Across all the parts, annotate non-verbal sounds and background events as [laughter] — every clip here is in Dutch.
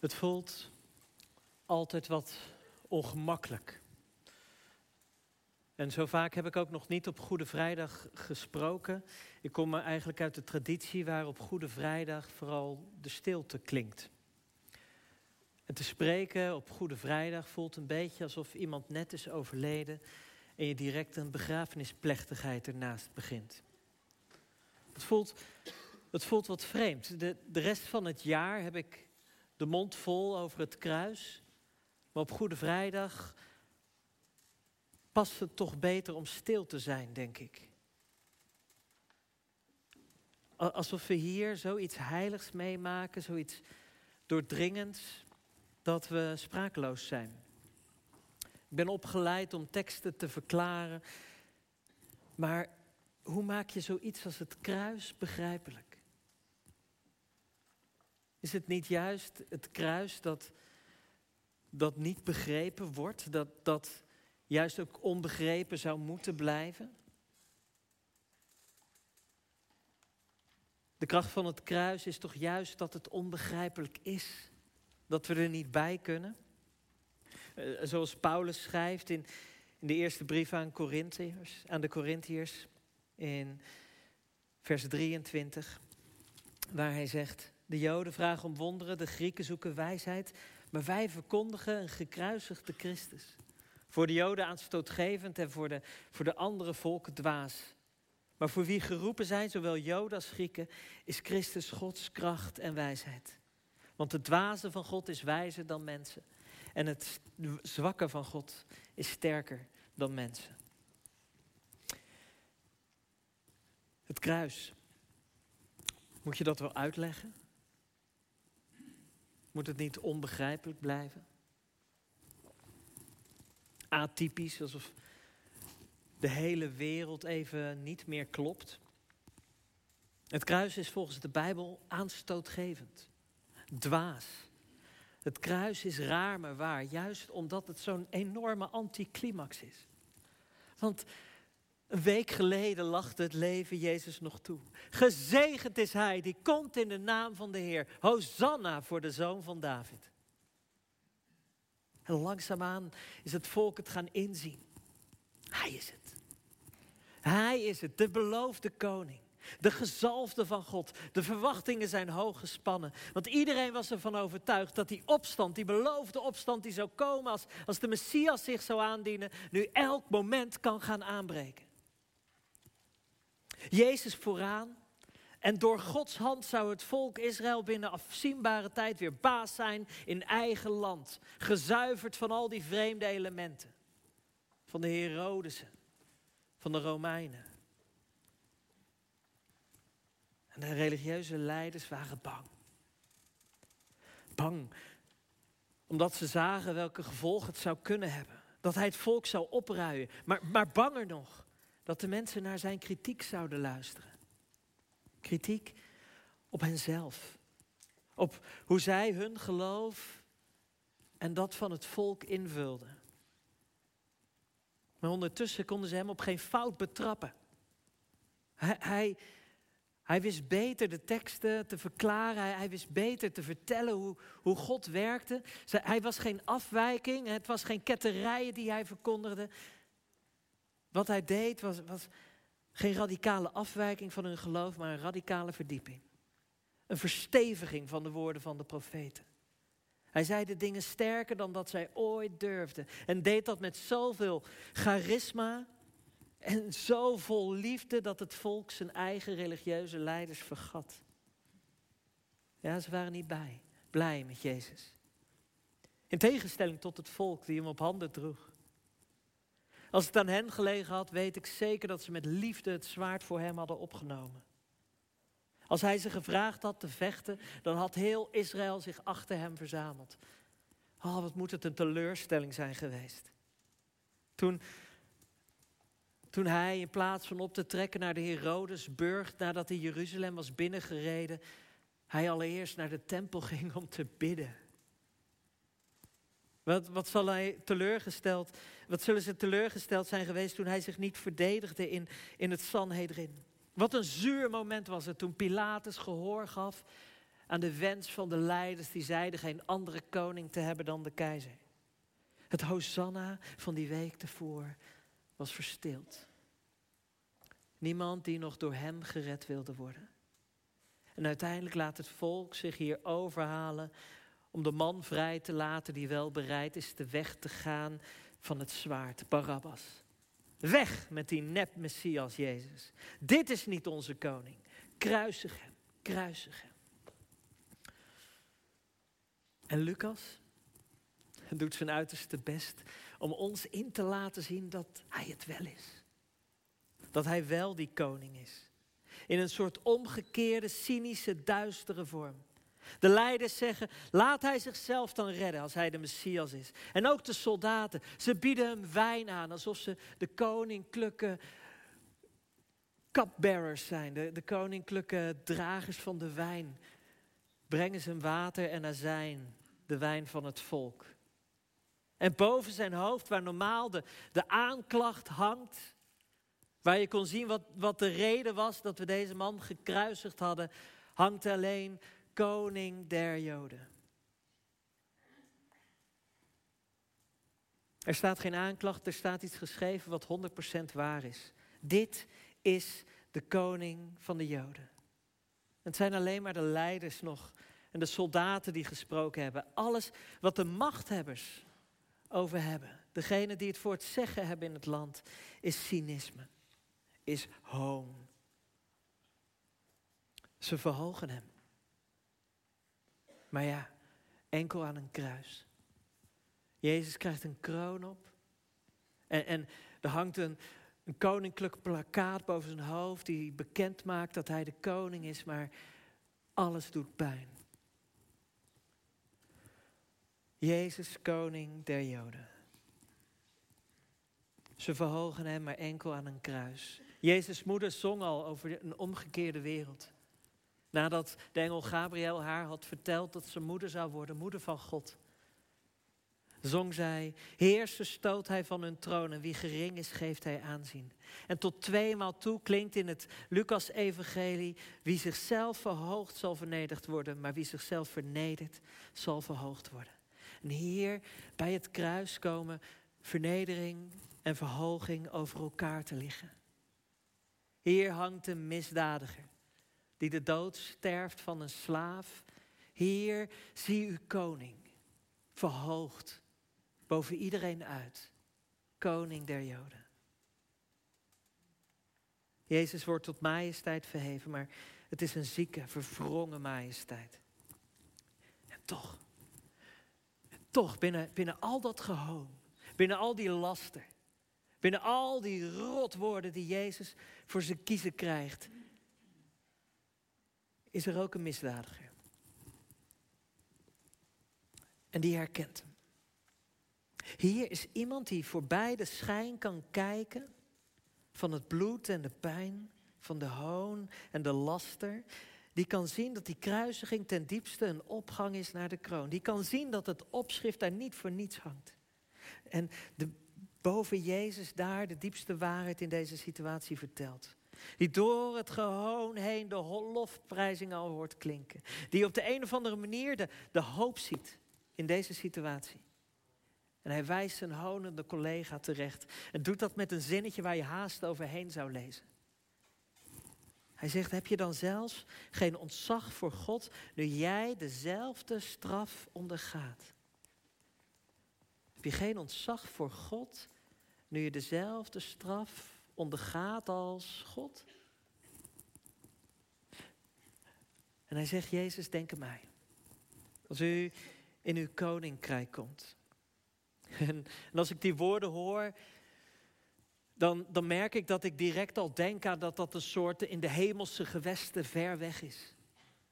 Het voelt altijd wat ongemakkelijk. En zo vaak heb ik ook nog niet op Goede Vrijdag gesproken. Ik kom eigenlijk uit de traditie waar op Goede Vrijdag vooral de stilte klinkt. En te spreken op Goede Vrijdag voelt een beetje alsof iemand net is overleden en je direct een begrafenisplechtigheid ernaast begint. Het voelt, het voelt wat vreemd. De, de rest van het jaar heb ik de mond vol over het kruis. Maar op Goede Vrijdag past het toch beter om stil te zijn, denk ik. Alsof we hier zoiets heiligs meemaken, zoiets doordringends, dat we sprakeloos zijn. Ik ben opgeleid om teksten te verklaren. Maar hoe maak je zoiets als het kruis begrijpelijk? Is het niet juist het kruis dat, dat niet begrepen wordt, dat, dat juist ook onbegrepen zou moeten blijven? De kracht van het kruis is toch juist dat het onbegrijpelijk is, dat we er niet bij kunnen? Eh, zoals Paulus schrijft in, in de eerste brief aan, aan de Corinthiërs in vers 23, waar hij zegt: De Joden vragen om wonderen, de Grieken zoeken wijsheid, maar wij verkondigen een gekruisigde Christus. Voor de Joden aanstootgevend en voor de, voor de andere volken dwaas. Maar voor wie geroepen zijn, zowel Joden als Grieken, is Christus Gods kracht en wijsheid. Want het dwaze van God is wijzer dan mensen. En het zwakke van God is sterker dan mensen. Het kruis. Moet je dat wel uitleggen? Moet het niet onbegrijpelijk blijven? Atypisch, alsof de hele wereld even niet meer klopt. Het kruis is volgens de Bijbel aanstootgevend, dwaas. Het kruis is raar maar waar, juist omdat het zo'n enorme anticlimax is. Want een week geleden lachte het leven Jezus nog toe. Gezegend is Hij die komt in de naam van de Heer. Hosanna voor de zoon van David. En langzaamaan is het volk het gaan inzien. Hij is het. Hij is het, de beloofde koning. De gezalfde van God. De verwachtingen zijn hoog gespannen. Want iedereen was ervan overtuigd dat die opstand, die beloofde opstand die zou komen als, als de Messias zich zou aandienen, nu elk moment kan gaan aanbreken. Jezus vooraan. En door Gods hand zou het volk Israël binnen afzienbare tijd weer baas zijn in eigen land. Gezuiverd van al die vreemde elementen. Van de Herodesen, van de Romeinen. En de religieuze leiders waren bang. Bang omdat ze zagen welke gevolgen het zou kunnen hebben. Dat hij het volk zou opruien. Maar, maar banger nog dat de mensen naar zijn kritiek zouden luisteren. Kritiek op henzelf. Op hoe zij hun geloof en dat van het volk invulden. Maar ondertussen konden ze hem op geen fout betrappen. Hij, hij, hij wist beter de teksten te verklaren. Hij, wist beter te vertellen hoe, hoe God werkte. Hij was geen afwijking. Het was geen ketterijen die hij verkondigde. Wat hij deed was, was geen radicale afwijking van hun geloof, maar een radicale verdieping. Een versteviging van de woorden van de profeten. Hij zei de dingen sterker dan dat zij ooit durfden. En deed dat met zoveel charisma en zo vol liefde dat het volk zijn eigen religieuze leiders vergat. Ja, ze waren niet bij, blij met Jezus. In tegenstelling tot het volk die hem op handen droeg. Als het aan hen gelegen had, weet ik zeker dat ze met liefde het zwaard voor hem hadden opgenomen. Als hij ze gevraagd had te vechten, dan had heel Israël zich achter hem verzameld. Oh, wat moet het een teleurstelling zijn geweest. Toen, toen hij in plaats van op te trekken naar de Herodesburg, nadat hij Jeruzalem was binnengereden, hij allereerst naar de tempel [laughs] ging om te bidden. Wat, wat, zal hij teleurgesteld, wat zullen ze teleurgesteld zijn geweest toen hij zich niet verdedigde in, in het Sanhedrin? Wat een zuur moment was het toen Pilatus gehoor gaf aan de wens van de leiders die zeiden geen andere koning te hebben dan de keizer. Het hosanna van die week tevoren was verstild. Niemand die nog door hem gered wilde worden. En uiteindelijk laat het volk zich hier overhalen om de man vrij te laten die wel bereid is de weg te gaan van het zwaard, Barabbas. Weg met die nep-Messias Jezus. Dit is niet onze koning. Kruisig hem, kruisig hem. En Lucas doet zijn uiterste best om ons in te laten zien dat hij het wel is. Dat hij wel die koning is. In een soort omgekeerde, cynische, duistere vorm. De leiders zeggen, laat hij zichzelf dan redden als hij de Messias is. En ook de soldaten, ze bieden hem wijn aan alsof ze de koninklijke cupbearers zijn. De, de koninklijke dragers van de wijn. Brengen ze hem water en azijn, de wijn van het volk. En boven zijn hoofd, waar normaal de, de aanklacht hangt, waar je kon zien wat, wat de reden was dat we deze man gekruisigd hadden, hangt alleen koning der Joden. Er staat geen aanklacht, er staat iets geschreven wat 100% waar is. Dit is de koning van de Joden. Het zijn alleen maar de leiders nog en de soldaten die gesproken hebben. Alles wat de machthebbers over hebben, degene die het voor het zeggen hebben in het land, is cynisme, is hoon. Ze verhogen hem. Maar ja, enkel aan een kruis. Jezus krijgt een kroon op. En, en er hangt een, een koninklijk plakkaat boven zijn hoofd die bekend maakt dat hij de koning is, maar alles doet pijn. Jezus, koning der Joden. Ze verhogen hem maar enkel aan een kruis. Jezus' moeder zong al over een omgekeerde wereld. Nadat de engel Gabriel haar had verteld dat ze moeder zou worden, moeder van God. Zong zij, heersen stoot hij van hun troon en wie gering is geeft hij aanzien. En tot tweemaal toe klinkt in het Lucas-evangelie, wie zichzelf verhoogt zal vernederd worden, maar wie zichzelf vernedert zal verhoogd worden. En hier bij het kruis komen vernedering en verhoging over elkaar te liggen. Hier hangt een misdadiger die de dood sterft van een slaaf. Hier zie u koning, verhoogd boven iedereen uit, koning der Joden. Jezus wordt tot majesteit verheven, maar het is een zieke, verwrongen majesteit. En toch, en toch binnen, binnen al dat gehoon, binnen al die laster, binnen al die rotwoorden die Jezus voor zijn kiezen krijgt, is er ook een misdadiger. En die herkent hem. Hier is iemand die voorbij de schijn kan kijken van het bloed en de pijn, van de hoon en de laster. Die kan zien dat die kruisiging ten diepste een opgang is naar de kroon. Die kan zien dat het opschrift daar niet voor niets hangt. En de, boven Jezus daar de diepste waarheid in deze situatie vertelt. Die door het gehoon heen de lofprijzing al hoort klinken. Die op de een of andere manier de, de hoop ziet in deze situatie. En hij wijst zijn honende collega terecht. En doet dat met een zinnetje waar je haast overheen zou lezen. Hij zegt, heb je dan zelfs geen ontzag voor God nu jij dezelfde straf ondergaat? Heb je geen ontzag voor God nu je dezelfde straf ondergaat als God? En hij zegt, Jezus, denk aan mij. Als u in uw koninkrijk komt. En, en als ik die woorden hoor, dan, dan merk ik dat ik direct al denk aan dat dat een soort in de hemelse gewesten ver weg is.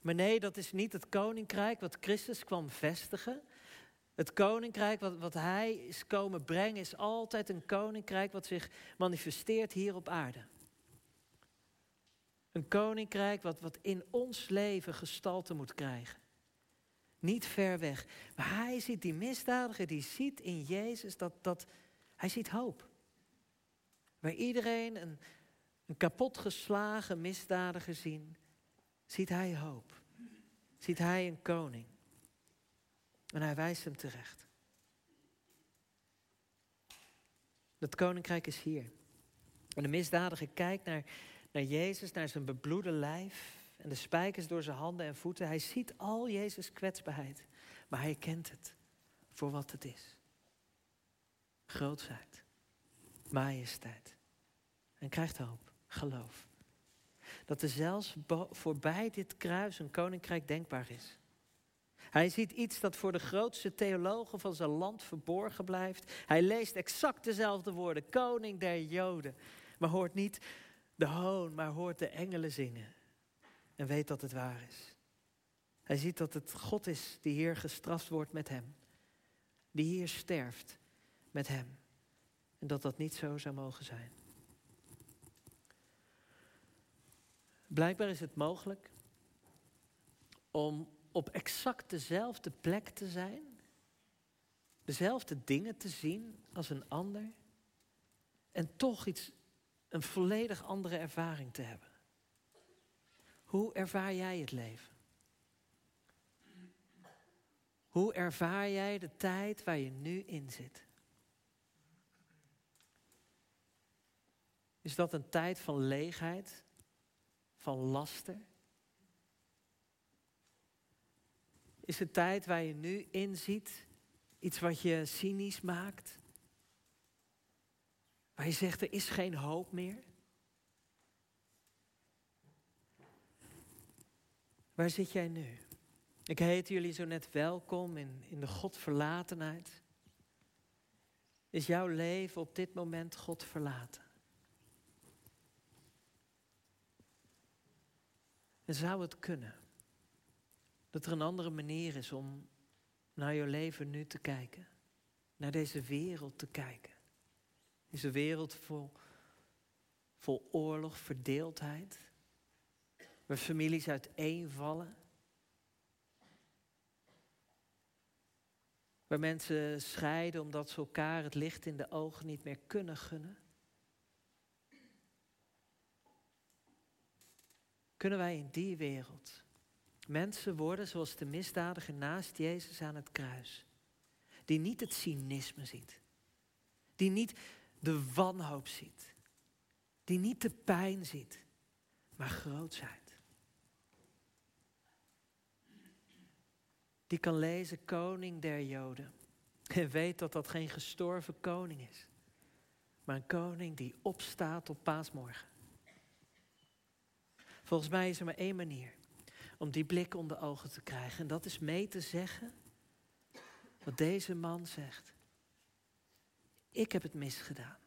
Maar nee, dat is niet het koninkrijk wat Christus kwam vestigen. Het koninkrijk wat, wat hij is komen brengen is altijd een koninkrijk wat zich manifesteert hier op aarde. Een koninkrijk wat, wat in ons leven gestalte moet krijgen. Niet ver weg. Maar hij ziet die misdadiger, die ziet in Jezus dat, dat hij ziet hoop. Waar iedereen een, een kapotgeslagen misdadiger ziet, ziet hij hoop. ziet hij een koning. En hij wijst hem terecht. Dat koninkrijk is hier. En de misdadiger kijkt naar, naar Jezus, naar zijn bebloede lijf en de spijkers door zijn handen en voeten. Hij ziet al Jezus' kwetsbaarheid, maar hij kent het voor wat het is. Grootsheid, majesteit. En krijgt hoop, geloof. Dat er zelfs voorbij dit kruis een koninkrijk denkbaar is. Hij ziet iets dat voor de grootste theologen van zijn land verborgen blijft. Hij leest exact dezelfde woorden, koning der Joden. Maar hoort niet de hoon, maar hoort de engelen zingen. En weet dat het waar is. Hij ziet dat het God is die hier gestraft wordt met hem. Die hier sterft met hem. En dat dat niet zo zou mogen zijn. Blijkbaar is het mogelijk om op exact dezelfde plek te zijn, dezelfde dingen te zien als een ander en toch iets, een volledig andere ervaring te hebben. Hoe ervaar jij het leven? Hoe ervaar jij de tijd waar je nu in zit? Is dat een tijd van leegheid, van laster? Is de tijd waar je nu in ziet iets wat je cynisch maakt? Waar je zegt er is geen hoop meer? Waar zit jij nu? Ik heet jullie zo net welkom in, in de Godverlatenheid. Is jouw leven op dit moment God verlaten? En zou het kunnen dat er een andere manier is om naar je leven nu te kijken? Naar deze wereld te kijken? Deze wereld vol, vol oorlog, verdeeldheid, waar families uiteenvallen. Waar mensen scheiden omdat ze elkaar het licht in de ogen niet meer kunnen gunnen. Kunnen wij in die wereld mensen worden zoals de misdadiger naast Jezus aan het kruis? Die niet het cynisme ziet. Die niet de wanhoop ziet. Die niet de pijn ziet, maar grootheid. Die kan lezen koning der Joden. En weet dat dat geen gestorven koning is. Maar een koning die opstaat op paasmorgen. Volgens mij is er maar één manier om die blik onder ogen te krijgen. En dat is mee te zeggen wat deze man zegt. Ik heb het misgedaan.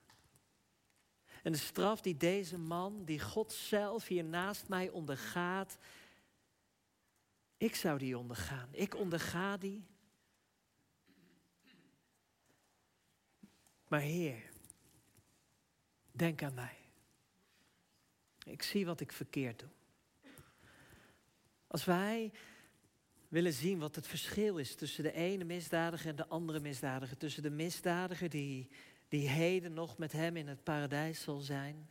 En de straf die deze man, die God zelf hier naast mij ondergaat, ik zou die ondergaan. Ik onderga die. Maar Heer, denk aan mij. Ik zie wat ik verkeerd doe. Als wij willen zien wat het verschil is tussen de ene misdadiger en de andere misdadiger, tussen de misdadiger die, die heden nog met hem in het paradijs zal zijn,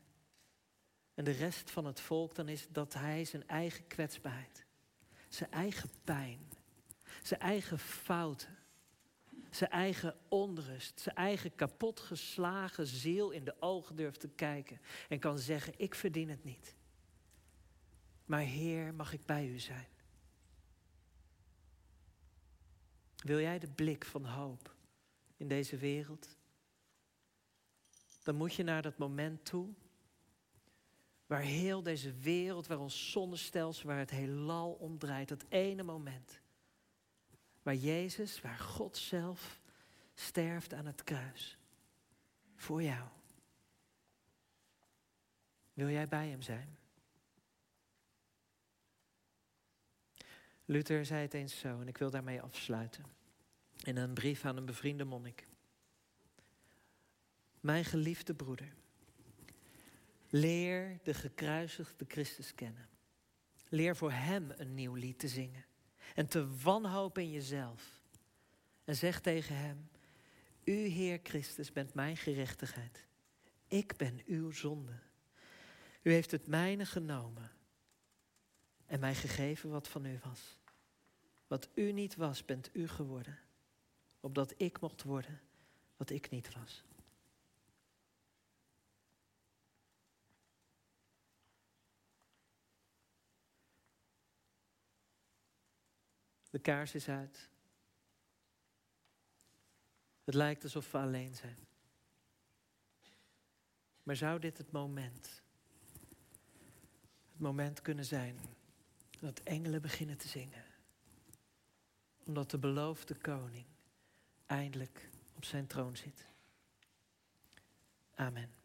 en de rest van het volk, dan is dat hij zijn eigen kwetsbaarheid, zijn eigen pijn, zijn eigen fouten, zijn eigen onrust, zijn eigen kapotgeslagen ziel in de ogen durft te kijken en kan zeggen, ik verdien het niet. Maar Heer, mag ik bij u zijn? Wil jij de blik van hoop in deze wereld? Dan moet je naar dat moment toe waar heel deze wereld, waar ons zonnestelsel, waar het heelal omdraait, dat ene moment. Waar Jezus, waar God zelf sterft aan het kruis. Voor jou. Wil jij bij hem zijn? Luther zei het eens zo, en ik wil daarmee afsluiten. In een brief aan een bevriende monnik. Mijn geliefde broeder, leer de gekruisigde Christus kennen. Leer voor Hem een nieuw lied te zingen en te wanhopen in jezelf. En zeg tegen Hem, U Heer Christus bent mijn gerechtigheid. Ik ben uw zonde. U heeft het mijne genomen en mij gegeven wat van u was. Wat u niet was, bent u geworden. Opdat ik mocht worden wat ik niet was. De kaars is uit. Het lijkt alsof we alleen zijn. Maar zou dit het moment, het moment kunnen zijn dat engelen beginnen te zingen? Omdat de beloofde koning eindelijk op zijn troon zit. Amen.